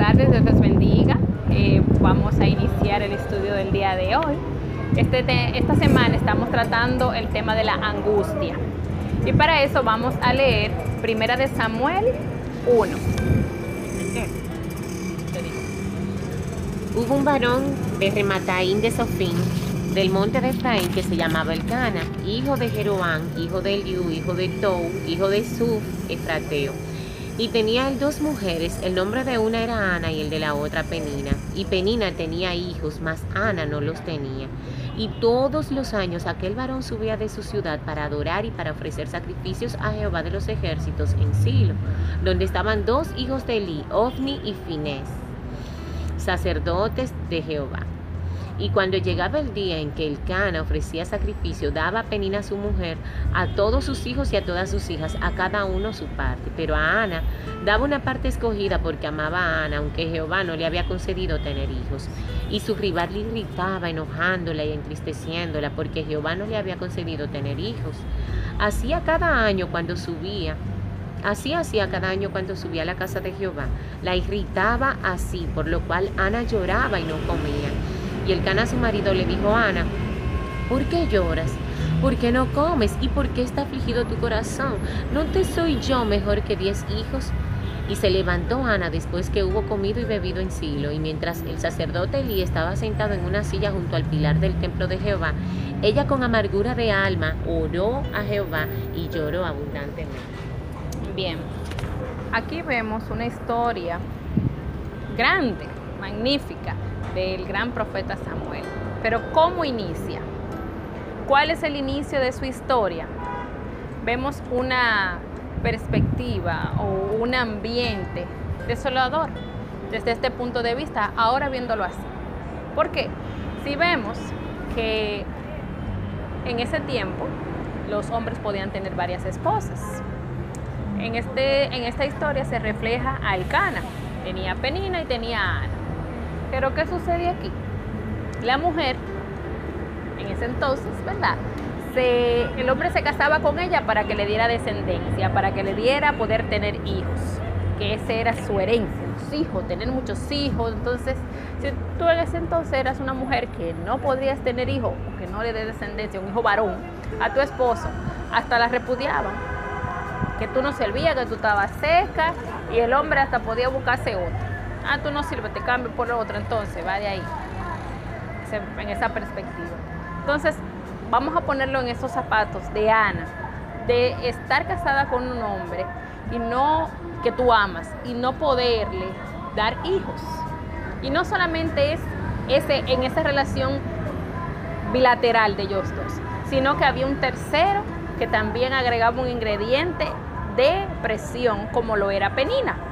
Dios les bendiga. Eh, vamos a iniciar el estudio del día de hoy. Este esta semana estamos tratando el tema de la angustia. Y para eso vamos a leer Primera de Samuel 1. Hubo un varón de Remataín de Sofín, del monte de Efraín, que se llamaba Elcana, hijo de Jeroán, hijo de Eliú, hijo de Tou, hijo de Suf, Efrateo y tenía él dos mujeres, el nombre de una era Ana y el de la otra Penina. Y Penina tenía hijos, mas Ana no los tenía. Y todos los años aquel varón subía de su ciudad para adorar y para ofrecer sacrificios a Jehová de los ejércitos en Silo, donde estaban dos hijos de Eli, Ofni y Finés, sacerdotes de Jehová. Y cuando llegaba el día en que el Cana ofrecía sacrificio, daba Penina a su mujer, a todos sus hijos y a todas sus hijas, a cada uno su parte. Pero a Ana daba una parte escogida porque amaba a Ana, aunque Jehová no le había concedido tener hijos. Y su rival le irritaba, enojándola y entristeciéndola, porque Jehová no le había concedido tener hijos. Hacía cada año cuando subía Así hacía cada año cuando subía a la casa de Jehová. La irritaba así, por lo cual Ana lloraba y no comía. Y el cana su marido le dijo a Ana, ¿por qué lloras? ¿Por qué no comes? ¿Y por qué está afligido tu corazón? ¿No te soy yo mejor que diez hijos? Y se levantó Ana después que hubo comido y bebido en Silo, y mientras el sacerdote Elí estaba sentado en una silla junto al pilar del templo de Jehová, ella con amargura de alma oró a Jehová y lloró abundantemente. Bien, aquí vemos una historia grande, magnífica, del gran profeta Samuel. Pero ¿cómo inicia? ¿Cuál es el inicio de su historia? Vemos una perspectiva o un ambiente desolador desde este punto de vista, ahora viéndolo así. Porque si vemos que en ese tiempo los hombres podían tener varias esposas. En, este, en esta historia se refleja a Elcana, tenía Penina y tenía Ana. Pero ¿qué sucede aquí? La mujer, en ese entonces, ¿verdad? el hombre se casaba con ella para que le diera descendencia, para que le diera poder tener hijos, que esa era su herencia, los hijos, tener muchos hijos. Entonces, si tú en ese entonces eras una mujer que no podrías tener hijos, o que no le dé descendencia, un hijo varón, a tu esposo, hasta la repudiaban, que tú no servías, que tú estabas seca, y el hombre hasta podía buscarse otra. Ah, tú no sirves, te cambio por otro, entonces va de ahí, en esa perspectiva. Entonces, vamos a ponerlo en esos zapatos de Ana, de estar casada con un hombre y no que tú amas y no poderle dar hijos. Y no solamente es ese, en esa relación bilateral de ellos dos, sino que había un tercero que también agregaba un ingrediente de presión como lo era Penina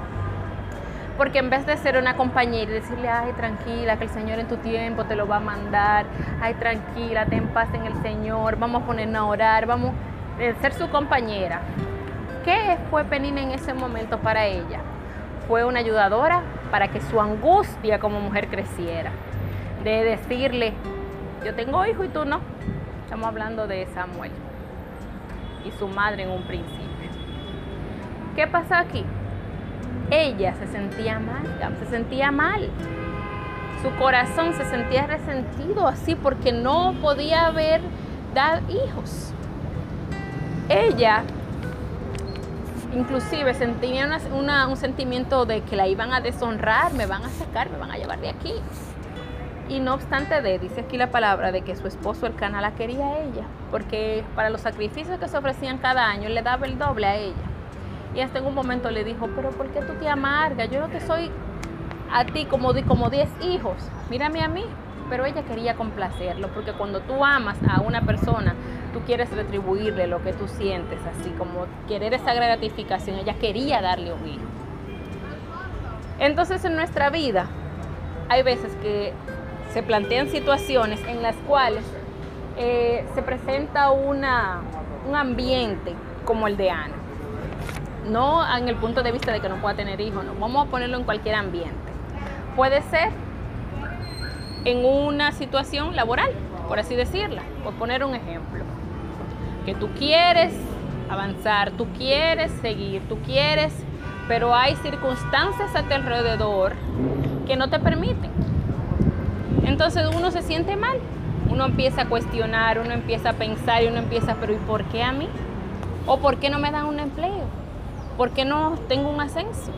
porque en vez de ser una compañera y decirle, ay, tranquila, que el Señor en tu tiempo te lo va a mandar, ay, tranquila, ten paz en el Señor, vamos a ponernos a orar, vamos a eh, ser su compañera. ¿Qué fue Penina en ese momento para ella? Fue una ayudadora para que su angustia como mujer creciera. De decirle, yo tengo hijo y tú no. Estamos hablando de Samuel y su madre en un principio. ¿Qué pasa aquí? Ella se sentía mal, se sentía mal. Su corazón se sentía resentido así porque no podía haber dado hijos. Ella inclusive sentía un sentimiento de que la iban a deshonrar, me van a sacar, me van a llevar de aquí. Y no obstante de, dice aquí la palabra, de que su esposo el canal la quería a ella, porque para los sacrificios que se ofrecían cada año le daba el doble a ella. Y hasta en un momento le dijo, pero ¿por qué tú te amargas? Yo no te soy a ti como, como 10 hijos, mírame a mí. Pero ella quería complacerlo, porque cuando tú amas a una persona, tú quieres retribuirle lo que tú sientes, así como querer esa gratificación. Ella quería darle un hijo. Entonces en nuestra vida hay veces que se plantean situaciones en las cuales eh, se presenta una, un ambiente como el de Ana no en el punto de vista de que no pueda tener hijos, no, vamos a ponerlo en cualquier ambiente. Puede ser en una situación laboral, por así decirla, por poner un ejemplo, que tú quieres avanzar, tú quieres seguir, tú quieres pero hay circunstancias a tu alrededor que no te permiten. Entonces uno se siente mal, uno empieza a cuestionar, uno empieza a pensar y uno empieza, pero ¿y por qué a mí? ¿O por qué no me dan un empleo? ¿Por qué no tengo un ascenso?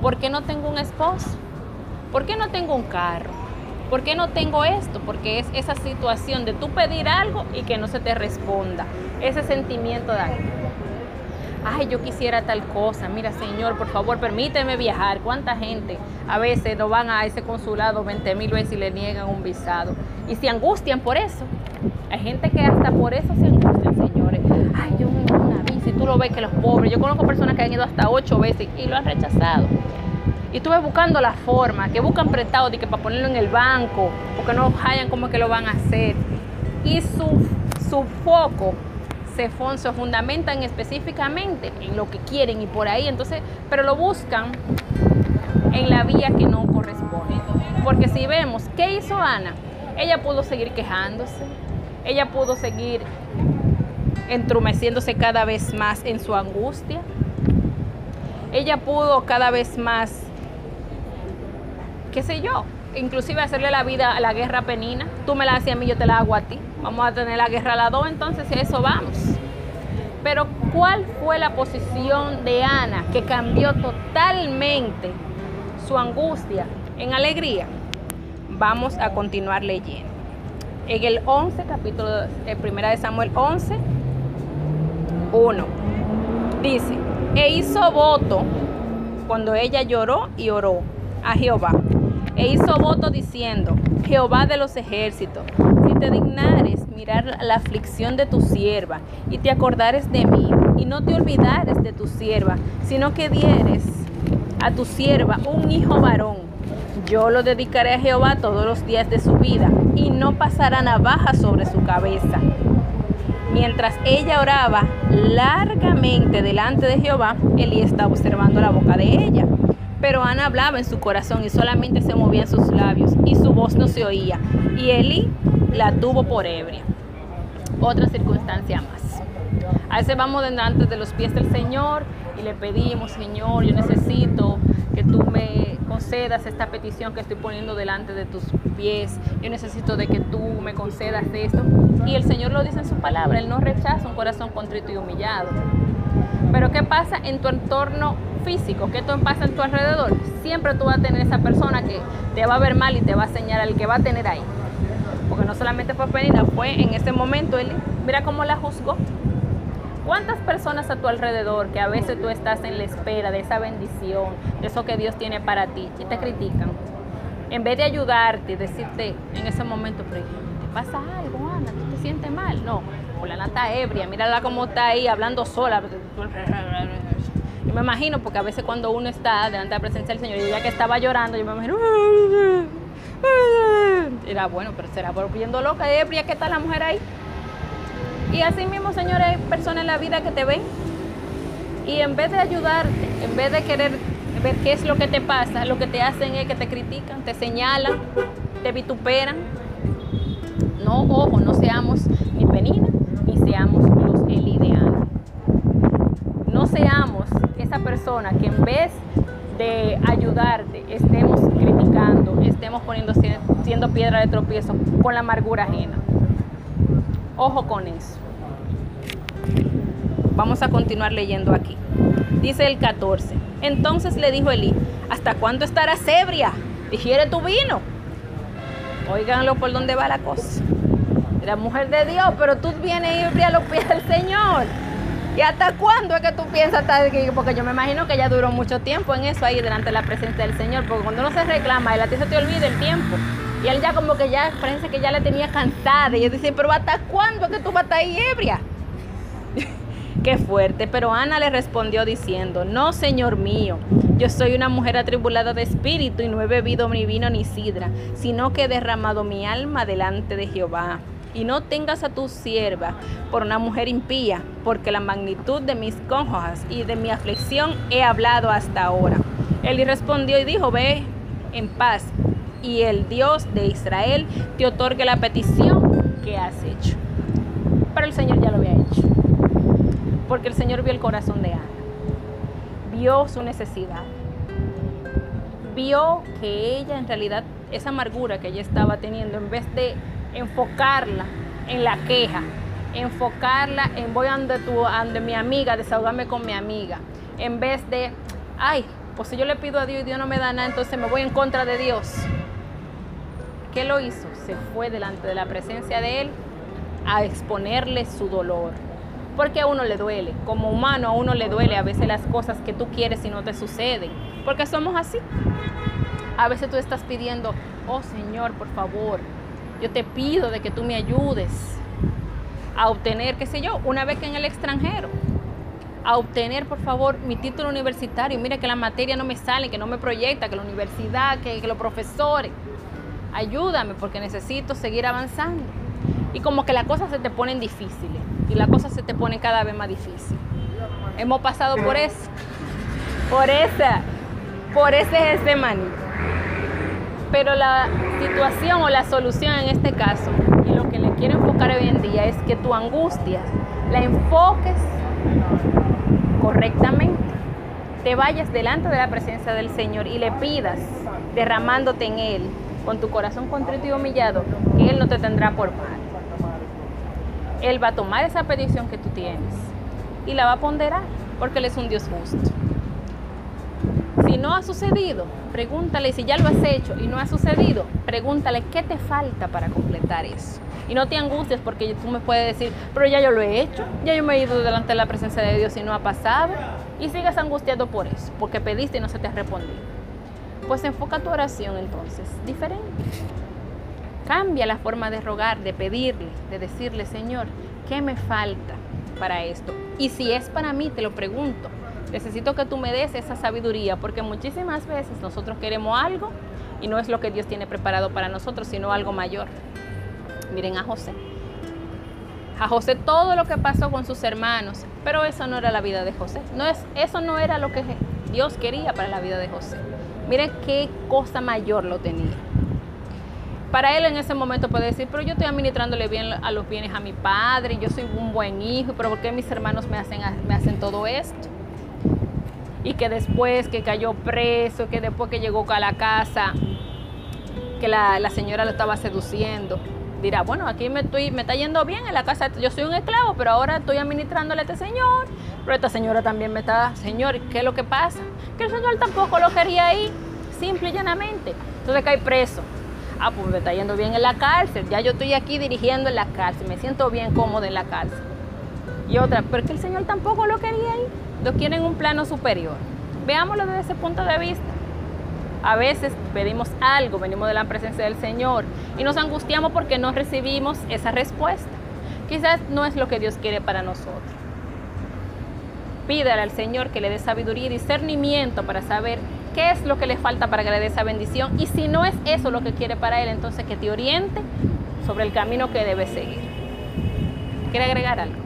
¿Por qué no tengo un esposo? ¿Por qué no tengo un carro? ¿Por qué no tengo esto? Porque es esa situación de tú pedir algo y que no se te responda. Ese sentimiento de, ay, yo quisiera tal cosa. Mira, Señor, por favor, permíteme viajar. ¿Cuánta gente a veces no van a ese consulado 20 mil veces y le niegan un visado? Y se angustian por eso. Hay gente que hasta por eso se angustian, señores. Ay, yo me una visa y tú lo que los pobres. Yo conozco personas que han ido hasta ocho veces y lo han rechazado. Y estuve buscando la forma, que buscan prestado de que para ponerlo en el banco, porque no hayan como que lo van a hacer. Y su, su foco se, se fundamentan específicamente en lo que quieren y por ahí, entonces, pero lo buscan en la vía que no corresponde. Porque si vemos, ¿qué hizo Ana? Ella pudo seguir quejándose, ella pudo seguir entrumeciéndose cada vez más en su angustia, ella pudo cada vez más, qué sé yo, inclusive hacerle la vida a la guerra penina. Tú me la haces a mí, yo te la hago a ti. Vamos a tener la guerra a las dos, entonces a eso vamos. Pero ¿cuál fue la posición de Ana que cambió totalmente su angustia en alegría? Vamos a continuar leyendo. En el 11, capítulo de primera de Samuel 11, 1, dice, e hizo voto cuando ella lloró y oró a Jehová e hizo voto diciendo, Jehová de los ejércitos, si te dignares mirar la aflicción de tu sierva y te acordares de mí y no te olvidares de tu sierva, sino que dieres a tu sierva un hijo varón, yo lo dedicaré a Jehová todos los días de su vida y no pasará navaja sobre su cabeza. Mientras ella oraba largamente delante de Jehová, Elí estaba observando la boca de ella. Pero Ana hablaba en su corazón y solamente se movían sus labios y su voz no se oía. Y Eli la tuvo por ebria. Otra circunstancia más. A veces vamos delante de los pies del Señor y le pedimos, Señor, yo necesito que tú me concedas esta petición que estoy poniendo delante de tus pies. Yo necesito de que tú me concedas esto. Y el Señor lo dice en su palabra, Él no rechaza un corazón contrito y humillado. Pero ¿qué pasa en tu entorno físico, ¿qué pasa en tu alrededor? Siempre tú vas a tener esa persona que te va a ver mal y te va a señalar el que va a tener ahí. Porque no solamente fue Penina, fue en ese momento él, mira cómo la juzgó. ¿Cuántas personas a tu alrededor que a veces tú estás en la espera de esa bendición, de eso que Dios tiene para ti, y te critican? En vez de ayudarte, decirte en ese momento, ¿te pasa algo, Ana? ¿Tú te sientes mal? No, la está ebria, mírala cómo está ahí hablando sola me imagino, porque a veces cuando uno está delante de la presencia del Señor y ya que estaba llorando, yo me imagino. Era bueno, pero será volviendo loca, ebria, ¿qué tal la mujer ahí? Y así mismo, señores, hay personas en la vida que te ven y en vez de ayudarte, en vez de querer ver qué es lo que te pasa, lo que te hacen es que te critican, te señalan, te vituperan. No, ojo, no seamos ni peninas ni seamos los elideanos. No seamos persona que en vez de ayudarte estemos criticando, estemos poniendo siendo piedra de tropiezo con la amargura ajena. Ojo con eso. Vamos a continuar leyendo aquí. Dice el 14. Entonces le dijo Elí, ¿hasta cuándo estarás ebria? Digiere tu vino. Óiganlo por dónde va la cosa. La mujer de Dios, pero tú vienes ebria a los pies del Señor. ¿Y hasta cuándo es que tú piensas estar aquí? Porque yo me imagino que ya duró mucho tiempo en eso ahí delante de la presencia del Señor. Porque cuando uno se reclama, a ti se te olvida el tiempo. Y él ya como que ya parece que ya le tenía cansada. Y él dice, pero ¿hasta cuándo es que tú vas a estar ahí ebria? Qué fuerte. Pero Ana le respondió diciendo, no, Señor mío, yo soy una mujer atribulada de espíritu y no he bebido ni vino ni sidra, sino que he derramado mi alma delante de Jehová y no tengas a tu sierva por una mujer impía, porque la magnitud de mis conjojas y de mi aflicción he hablado hasta ahora. Él respondió y dijo, ve en paz, y el Dios de Israel te otorgue la petición que has hecho. Pero el Señor ya lo había porque el Señor vio el corazón de Ana. vio su necesidad. Vio que ella en realidad, esa amargura que ella estaba teniendo, en vez de enfocarla en la queja, enfocarla en voy ande, tu, ande mi amiga, desahogarme con mi amiga, en vez de, ay, pues si yo le pido a Dios y Dios no me da nada, entonces me voy en contra de Dios. ¿Qué lo hizo? Se fue delante de la presencia de Él a exponerle su dolor. Porque a uno le duele, como humano a uno le duele a veces las cosas que tú quieres y no te suceden. Porque somos así. A veces tú estás pidiendo, oh Señor, por favor, yo te pido de que tú me ayudes a obtener, qué sé yo, una beca en el extranjero, a obtener, por favor, mi título universitario. Mira que la materia no me sale, que no me proyecta, que la universidad, que, que los profesores. Ayúdame porque necesito seguir avanzando. Y como que las cosas se te ponen difíciles y las cosas se te ponen cada vez más difíciles. Hemos pasado por eso, por esa, por ese Getsemaní. Pero la situación o la solución en este caso, y lo que le quiero enfocar hoy en día, es que tu angustia la enfoques correctamente. Te vayas delante de la presencia del Señor y le pidas, derramándote en Él, con tu corazón contrito y humillado, que Él no te tendrá por mal. Él va a tomar esa petición que tú tienes y la va a ponderar, porque Él es un Dios justo. Si no ha sucedido, pregúntale, si ya lo has hecho y no ha sucedido, pregúntale qué te falta para completar eso. Y no te angusties porque tú me puedes decir, pero ya yo lo he hecho, ya yo me he ido delante de la presencia de Dios y no ha pasado. Y sigas angustiado por eso, porque pediste y no se te ha respondido. Pues enfoca tu oración entonces, diferente. Cambia la forma de rogar, de pedirle, de decirle, Señor, ¿qué me falta para esto? Y si es para mí, te lo pregunto. Necesito que tú me des esa sabiduría, porque muchísimas veces nosotros queremos algo y no es lo que Dios tiene preparado para nosotros, sino algo mayor. Miren a José. A José todo lo que pasó con sus hermanos, pero eso no era la vida de José. No es, eso no era lo que Dios quería para la vida de José. Miren qué cosa mayor lo tenía. Para él en ese momento puede decir, pero yo estoy administrándole bien a los bienes a mi padre, yo soy un buen hijo, pero ¿por qué mis hermanos me hacen, me hacen todo esto? Y que después que cayó preso, que después que llegó a la casa, que la, señora lo estaba seduciendo, dirá, bueno, aquí me, estoy, me está yendo bien en la casa, yo soy un esclavo, pero ahora estoy administrándole a este señor, pero esta señora también me está, señor, ¿qué es lo que pasa? Que el señor tampoco lo quería ahí, simple y llanamente. Entonces cae preso ah, pues me está yendo bien en la cárcel, ya yo estoy aquí dirigiendo en la cárcel, me siento bien cómodo en la cárcel. Y otra, pero es que el Señor tampoco lo quería ahí, lo quiere en un plano superior. Veámoslo desde ese punto de vista. A veces pedimos algo, venimos de la presencia del Señor y nos angustiamos porque no recibimos esa respuesta. Quizás no es lo que Dios quiere para nosotros. Pídale al Señor que le dé sabiduría y discernimiento para saber qué es lo que le falta para que le dé esa bendición y si no es eso lo que quiere para él, entonces que te oriente sobre el camino que debe seguir. ¿Quiere agregar algo?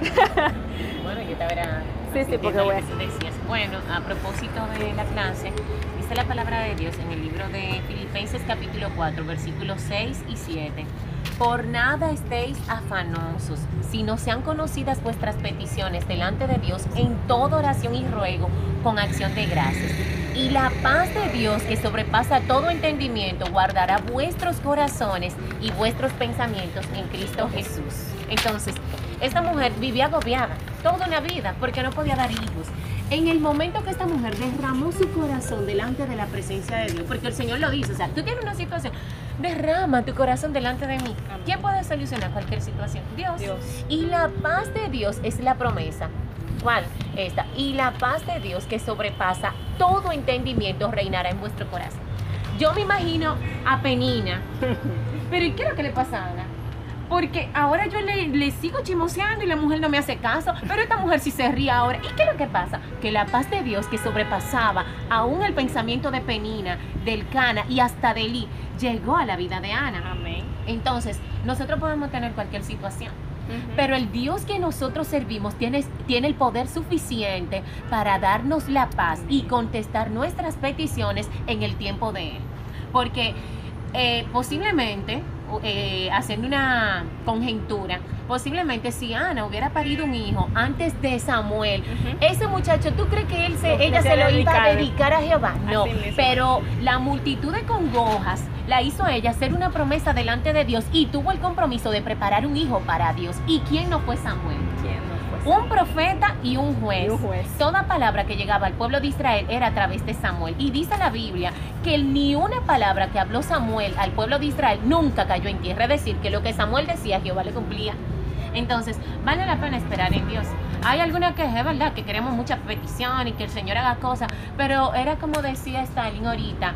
bueno, yo te verá. Sí, sí, porque voy a decías. Bueno, a propósito de la clase, dice la palabra de Dios en el libro de Filipenses capítulo 4, versículos 6 y 7. Por nada estéis afanosos, sino sean conocidas vuestras peticiones delante de Dios en toda oración y ruego con acción de gracias. Y la paz de Dios que sobrepasa todo entendimiento guardará vuestros corazones y vuestros pensamientos en Cristo Jesús. Entonces, esta mujer vivía agobiada toda una vida porque no podía dar hijos. En el momento que esta mujer derramó su corazón delante de la presencia de Dios, porque el Señor lo dice, o sea, tú tienes una situación, derrama tu corazón delante de mí. ¿Quién puede solucionar cualquier situación? Dios. Dios. Y la paz de Dios es la promesa. ¿Cuál? Esta. Y la paz de Dios que sobrepasa todo entendimiento reinará en vuestro corazón. Yo me imagino a Penina. Pero ¿y qué es lo que le pasa a Ana? Porque ahora yo le, le, sigo chimoseando y la mujer no me hace caso, pero esta mujer sí se ríe ahora. ¿Y qué es lo que pasa? Que la paz de Dios que sobrepasaba aún el pensamiento de Penina, del Cana y hasta de Eli, llegó a la vida de Ana. Amén. Entonces, nosotros podemos tener cualquier situación. Pero el Dios que nosotros servimos tiene, tiene el poder suficiente para darnos la paz y contestar nuestras peticiones en el tiempo de Él. Porque eh, posiblemente eh, haciendo una conjetura, posiblemente si Ana hubiera parido un hijo antes de Samuel, ese muchacho, ¿tú crees que él se, No, ella se se lo iba a dedicar a Jehová? No, pero la multitud de congojas la hizo ella hacer una promesa delante de Dios y tuvo el compromiso de preparar un hijo para Dios. ¿Y quién no fue Samuel? Un profeta y un juez. Y un juez. Toda palabra que llegaba al pueblo de Israel era a través de Samuel. Y dice la Biblia que ni una palabra que habló Samuel al pueblo de Israel nunca cayó en tierra. Es decir, que lo que Samuel decía, Jehová le cumplía. Entonces, vale la pena esperar en Dios. Hay alguna que es verdad, que queremos mucha petición y que el Señor haga cosas, pero era como decía Stalin ahorita,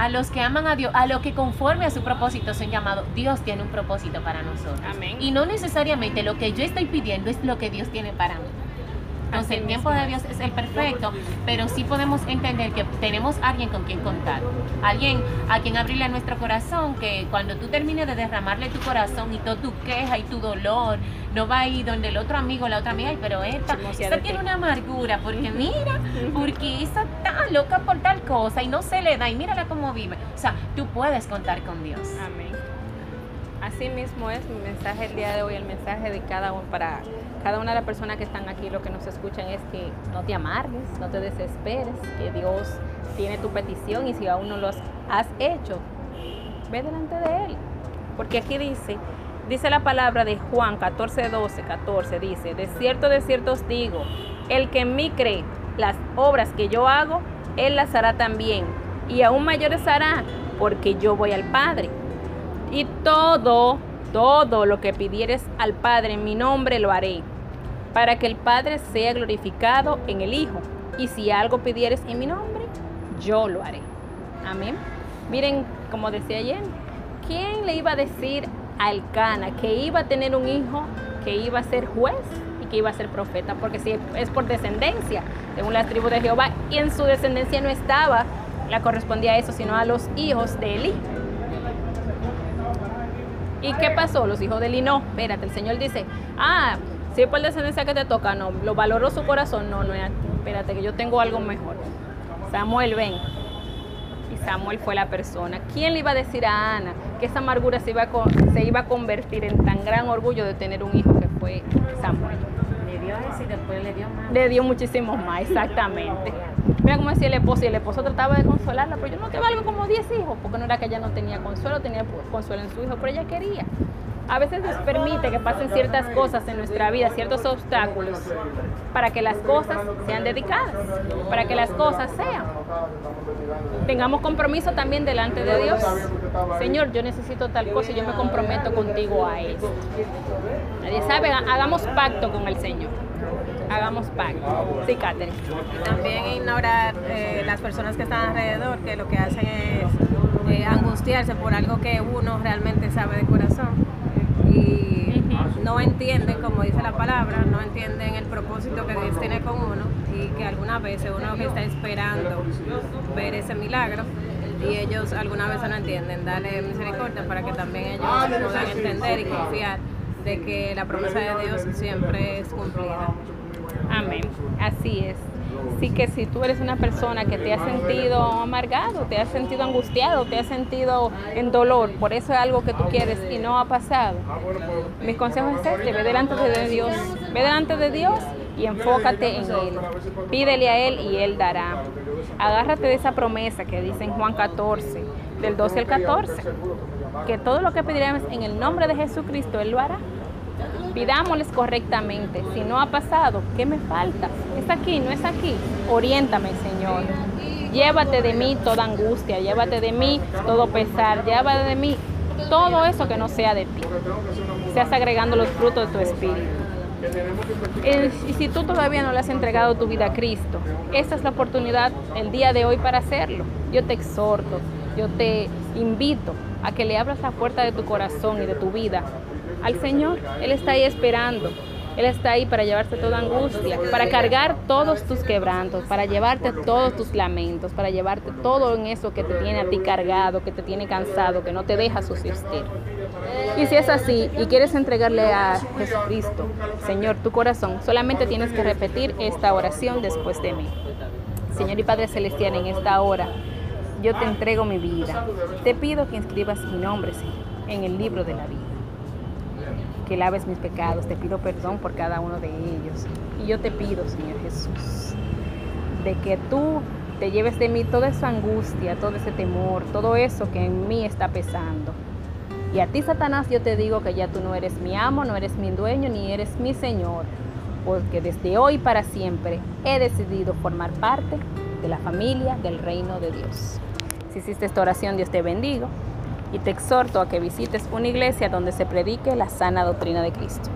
a los que aman a Dios, a los que conforme a su propósito son llamados, Dios tiene un propósito para nosotros. Amén. Y no necesariamente lo que yo estoy pidiendo es lo que Dios tiene para mí. Entonces, el tiempo de. Dios es el perfecto, pero sí podemos entender que tenemos alguien con quien contar, alguien a quien abrirle a nuestro corazón, que cuando tú termines de derramarle tu corazón y toda tu queja y tu dolor, no va a ir donde el otro amigo, la otra amiga, "Ay, pero esta, esta tiene ti". una amargura, porque mira, porque esa loca por tal cosa y no se le da, y mírala cómo vive. O sea, tú puedes contar con Dios. Amén. Así mismo es mi mensaje el día de hoy, el mensaje de cada uno para cada una de las personas que están aquí, lo que nos escuchan es que no te amargues, no te desesperes, que Dios tiene tu petición y si aún no lo has, hecho, ve delante de Él. Porque aquí dice, dice la palabra de Juan 14, 12, 14, dice, de cierto, de cierto os digo, el que en mí cree, las obras que yo hago, Él las hará también, y aún mayores hará, porque yo voy al Padre. Y todo, todo lo que pidieres al Padre en mi nombre lo haré, para que el Padre sea glorificado en el Hijo. Y si algo pidieres en mi nombre, yo lo haré. Amén. Miren, como decía ayer, ¿quién le iba a decir a Elcana que iba a tener un hijo, que iba a ser juez que iba a ser profeta? Porque si es por descendencia, según las tribus de Jehová, y en su descendencia no estaba, la correspondía a eso, sino a los hijos de Eli. ¿Y qué pasó? Los hijos de Eli no. Espérate, el Señor dice, ah, si es por descendencia que te toca, no, lo valoró su corazón, no, no. Espérate, que yo tengo algo mejor. Samuel, ven. Y Samuel fue la persona. ¿Quién le iba a decir a Ana que esa amargura se iba se iba a convertir en tan gran orgullo de tener un hijo que fue Samuel? Le dio eso y después le dio más. Le dio muchísimo más, exactamente. Mira cómo decía el esposo, y el esposo trataba de consolarla, pero yo no te valgo como 10 hijos, porque no era que ella no tenía consuelo, tenía consuelo en su hijo, pero ella quería. A veces Dios permite que pasen ciertas cosas en nuestra vida, ciertos obstáculos, para que las cosas sean dedicadas, para que las cosas sean. Tengamos compromiso también delante de Dios. Señor, yo necesito tal cosa y yo me comprometo contigo a eso. Nadie sabe, hagamos pacto con el Señor. Hagamos pacto. Sí, Catherine. También ignorar eh, las personas que están alrededor, que lo que hacen es eh, angustiarse por algo que uno realmente sabe de corazón. Y. no entienden, como dice la palabra, no entienden el propósito que Dios tiene con uno y que algunas veces uno que está esperando ver ese milagro y ellos algunas veces no entienden. Dale misericordia para que también ellos puedan entender y confiar de que la promesa de Dios siempre es cumplida. Amén. Así es. Así que si tú eres una persona que te ha sentido amargado, te has sentido angustiado, te has sentido en dolor, por eso es algo que tú quieres y no ha pasado, mi consejo es este, ve delante de Dios, ve delante de Dios y enfócate en Él. Pídele a Él y Él dará. Agárrate de esa promesa que dice en Juan 14, del 12 al 14, que todo lo que pediremos en el nombre de Jesucristo, Él lo hará. Pidámosles correctamente. Si no ha pasado, ¿qué me falta? ¿Es aquí? ¿No es aquí? Oriéntame, Señor. Llévate de mí toda angustia, llévate de mí todo pesar, llévate de mí todo eso que no sea de ti. Seas agregando los frutos de tu espíritu. Y si tú todavía no le has entregado tu vida a Cristo, esta es la oportunidad el día de hoy para hacerlo. Yo te exhorto, yo te invito a que le abras la puerta de tu corazón y de tu vida al Señor. Él está ahí esperando. Él está ahí para llevarte toda angustia, para cargar todos tus quebrantos, para llevarte todos tus lamentos, para llevarte todo en eso que te tiene a ti cargado, que te tiene cansado, que no te deja subsistir. Y si es así y quieres entregarle a Jesucristo, Señor, tu corazón, solamente tienes que repetir esta oración después de mí. Señor y Padre Celestial, en esta hora yo te entrego mi vida. Te pido que inscribas mi nombre, Señor, en el libro de la vida. Que laves mis pecados, te pido perdón por cada uno de ellos. Y yo te pido, Señor Jesús, de que tú te lleves de mí toda esa angustia, todo ese temor, todo eso que en mí está pesando. Y a ti, Satanás, yo te digo que ya tú no eres mi amo, no eres mi dueño, ni eres mi Señor, porque desde hoy para siempre he decidido formar parte de la familia del reino de Dios. Si hiciste esta oración, Dios te bendiga y te exhorto a que visites una iglesia donde se predique la sana doctrina de Cristo.